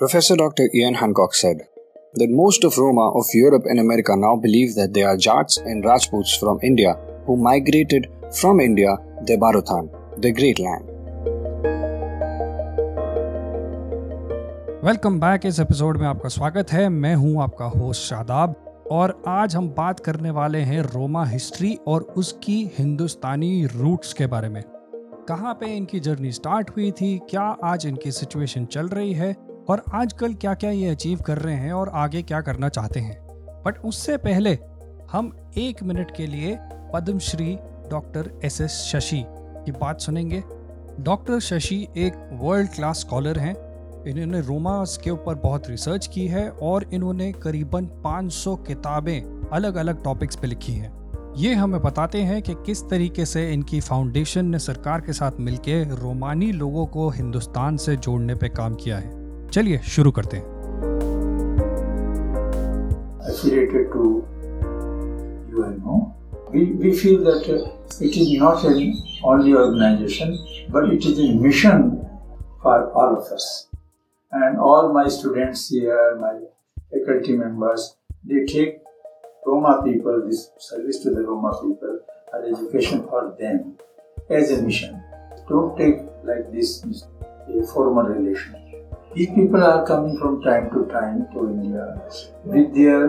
Professor Dr. Ian Hancock said that most of Roma of Europe and America now believe that they are Jats and Rajputs from India who migrated from India, the Bharatan, the Great Land. Welcome back इस episode में आपका स्वागत है मैं हूँ आपका host Shadab और आज हम बात करने वाले हैं रोमा हिस्ट्री और उसकी हिंदुस्तानी रूट्स के बारे में कहाँ पे इनकी जर्नी स्टार्ट हुई थी क्या आज इनकी सिचुएशन चल रही है और आजकल क्या क्या ये अचीव कर रहे हैं और आगे क्या करना चाहते हैं। बट उससे पहले हम एक मिनट के लिए Padmashri doctor S S Shashi की बात सुनेंगे। डॉक्टर शशि एक वर्ल्ड क्लास स्कॉलर हैं। इन्होंने रोमास के ऊपर बहुत रिसर्च की है और इन्होंने करीबन 500 किताबें अलग अलग टॉपिक्स पे लिखी हैं। ये हमें बताते हैं कि किस तरीके से इनकी फाउंडेशन ने सरकार के साथ मिलकर रोमानी लोगों को हिंदुस्तान से जोड़ने पे काम किया है। चलिए शुरू करते हैं. We, we feel that uh, it is not an only organization, but it is a mission for all of us. And all my students here, my faculty members, they take Roma people, this service to the Roma people, or education for them as a mission. Don't take like this a formal relation. These people are coming from time to time to India with their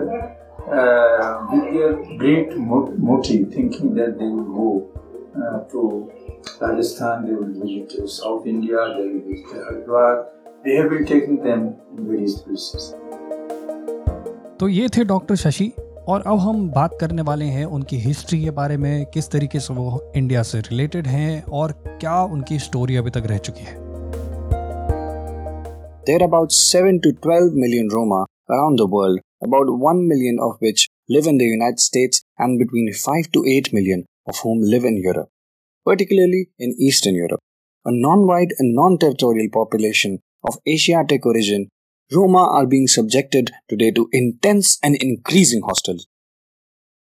uh, with their great motive, thinking that they will go uh, to Rajasthan, they will visit to South India, they will visit to Haridwar. They have been taking them in various places. तो ये थे doctor Shashi और अब हम बात करने वाले हैं उनकी हिस्ट्री के बारे में किस तरीके से वो इंडिया से रिलेटेड हैं और क्या उनकी स्टोरी अभी तक रह चुकी है There are about 7 to 12 million Roma around the world, about 1 million of which live in the United States and between 5 to 8 million of whom live in Europe, particularly in Eastern Europe. A non white and non territorial population of Asiatic origin, Roma are being subjected today to intense and increasing hostility.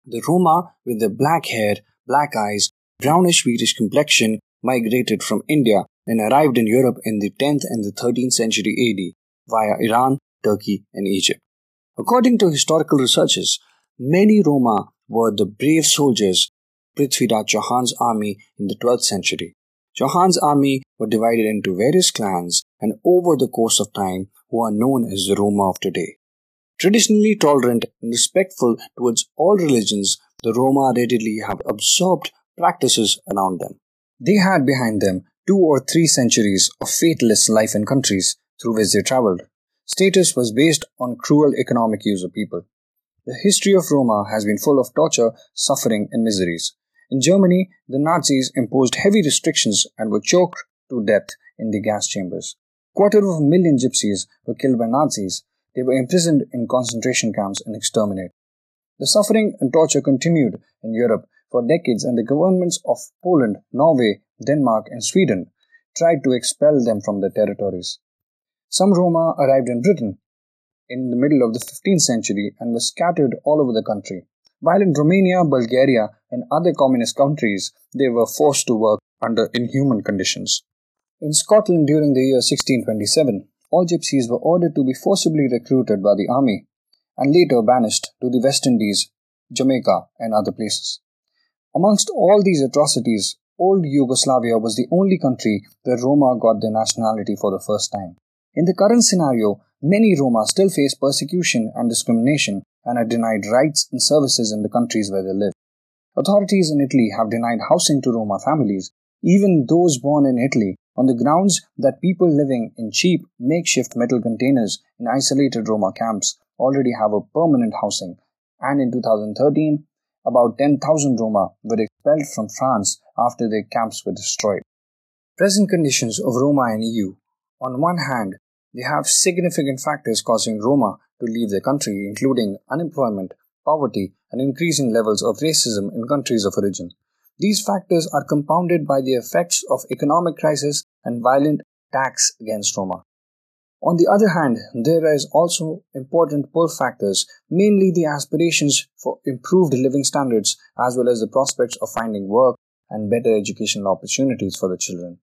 The Roma with the black hair, black eyes, brownish Swedish complexion migrated from India and arrived in Europe in the 10th and the 13th century AD via Iran, Turkey, and Egypt. According to historical researchers, many Roma were the brave soldiers Prithviraj Chauhan's army in the 12th century. Chauhan's army were divided into various clans and over the course of time who are known as the Roma of today. Traditionally tolerant and respectful towards all religions, the Roma readily have absorbed practices around them. They had behind them two or three centuries of fatalist life in countries through which they traveled. Status was based on cruel economic use of people. The history of Roma has been full of torture, suffering, and miseries. In Germany, the Nazis imposed heavy restrictions and were choked to death in the gas chambers. Quarter of a million gypsies were killed by Nazis. They were imprisoned in concentration camps and exterminated. The suffering and torture continued in Europe for decades, and the governments of Poland, Norway, Denmark, and Sweden tried to expel them from their territories. Some Roma arrived in Britain in the middle of the 15th century and were scattered all over the country. While in Romania, Bulgaria, and other communist countries, they were forced to work under inhuman conditions. In Scotland during the year 1627, all gypsies were ordered to be forcibly recruited by the army and later banished to the West Indies, Jamaica, and other places. Amongst all these atrocities, old Yugoslavia was the only country where Roma got their nationality for the first time. In the current scenario, many Roma still face persecution and discrimination and are denied rights and services in the countries where they live. Authorities in Italy have denied housing to Roma families, even those born in Italy, on the grounds that people living in cheap, makeshift metal containers in isolated Roma camps already have a permanent housing. And in 2013, about 10,000 Roma were expelled from France after their camps were destroyed. Present conditions of Roma in EU. On one hand, they have significant factors causing Roma to leave their country, including unemployment, poverty, and increasing levels of racism in countries of origin. These factors are compounded by the effects of economic crisis and violent attacks against Roma. On the other hand, there is also important pull factors, mainly the aspirations for improved living standards as well as the prospects of finding work and better educational opportunities for the children.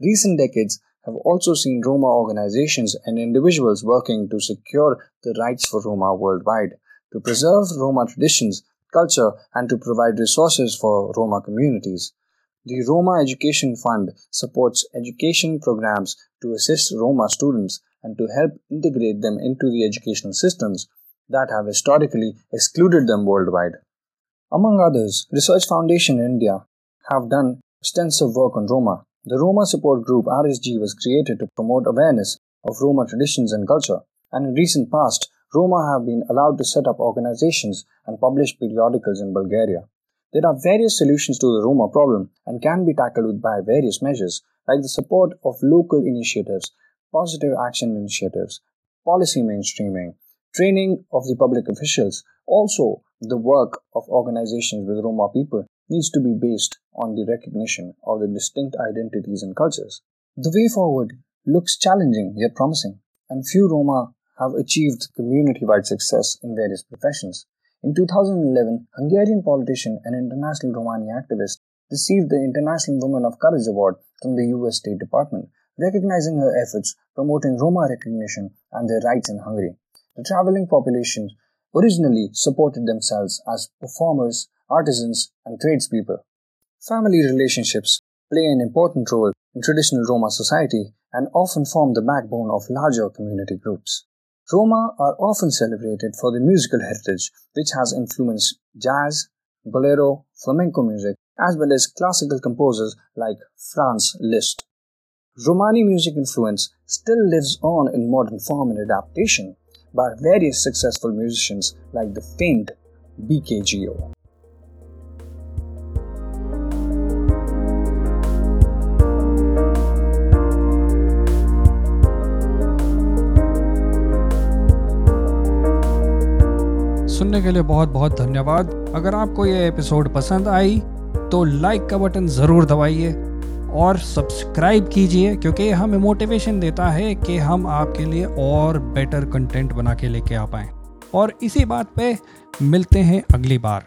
Recent decades have also seen Roma organizations and individuals working to secure the rights for Roma worldwide, to preserve Roma traditions, culture, and to provide resources for Roma communities. The Roma Education Fund supports education programs to assist Roma students and to help integrate them into the educational systems that have historically excluded them worldwide. Among others, Research Foundation in India have done extensive work on Roma. The Roma support group RSG was created to promote awareness of Roma traditions and culture, and in recent past, Roma have been allowed to set up organizations and publish periodicals in Bulgaria. There are various solutions to the Roma problem and can be tackled by various measures like the support of local initiatives, positive action initiatives, policy mainstreaming, training of the public officials. Also, the work of organizations with Roma people needs to be based on the recognition of the distinct identities and cultures. The way forward looks challenging yet promising, and few Roma have achieved community wide success in various professions. In 2011, Hungarian politician and international Romani activist received the International Woman of Courage Award from the US State Department, recognizing her efforts promoting Roma recognition and their rights in Hungary. The traveling population originally supported themselves as performers, artisans, and tradespeople. Family relationships play an important role in traditional Roma society and often form the backbone of larger community groups. Roma are often celebrated for their musical heritage, which has influenced jazz, bolero, flamenco music, as well as classical composers like Franz Liszt. Romani music influence still lives on in modern form and adaptation by various successful musicians like the famed BKGO. सुनने के लिए बहुत बहुत धन्यवाद। अगर आपको ये episode पसंद आई तो लाइक का बटन ज़रूर दबाइए और सब्सक्राइब कीजिए, क्योंकि हमें मोटिवेशन देता है कि हम आपके लिए और बेटर कंटेंट बना के लेके आ पाएँ। और इसी बात पे मिलते हैं अगली बार।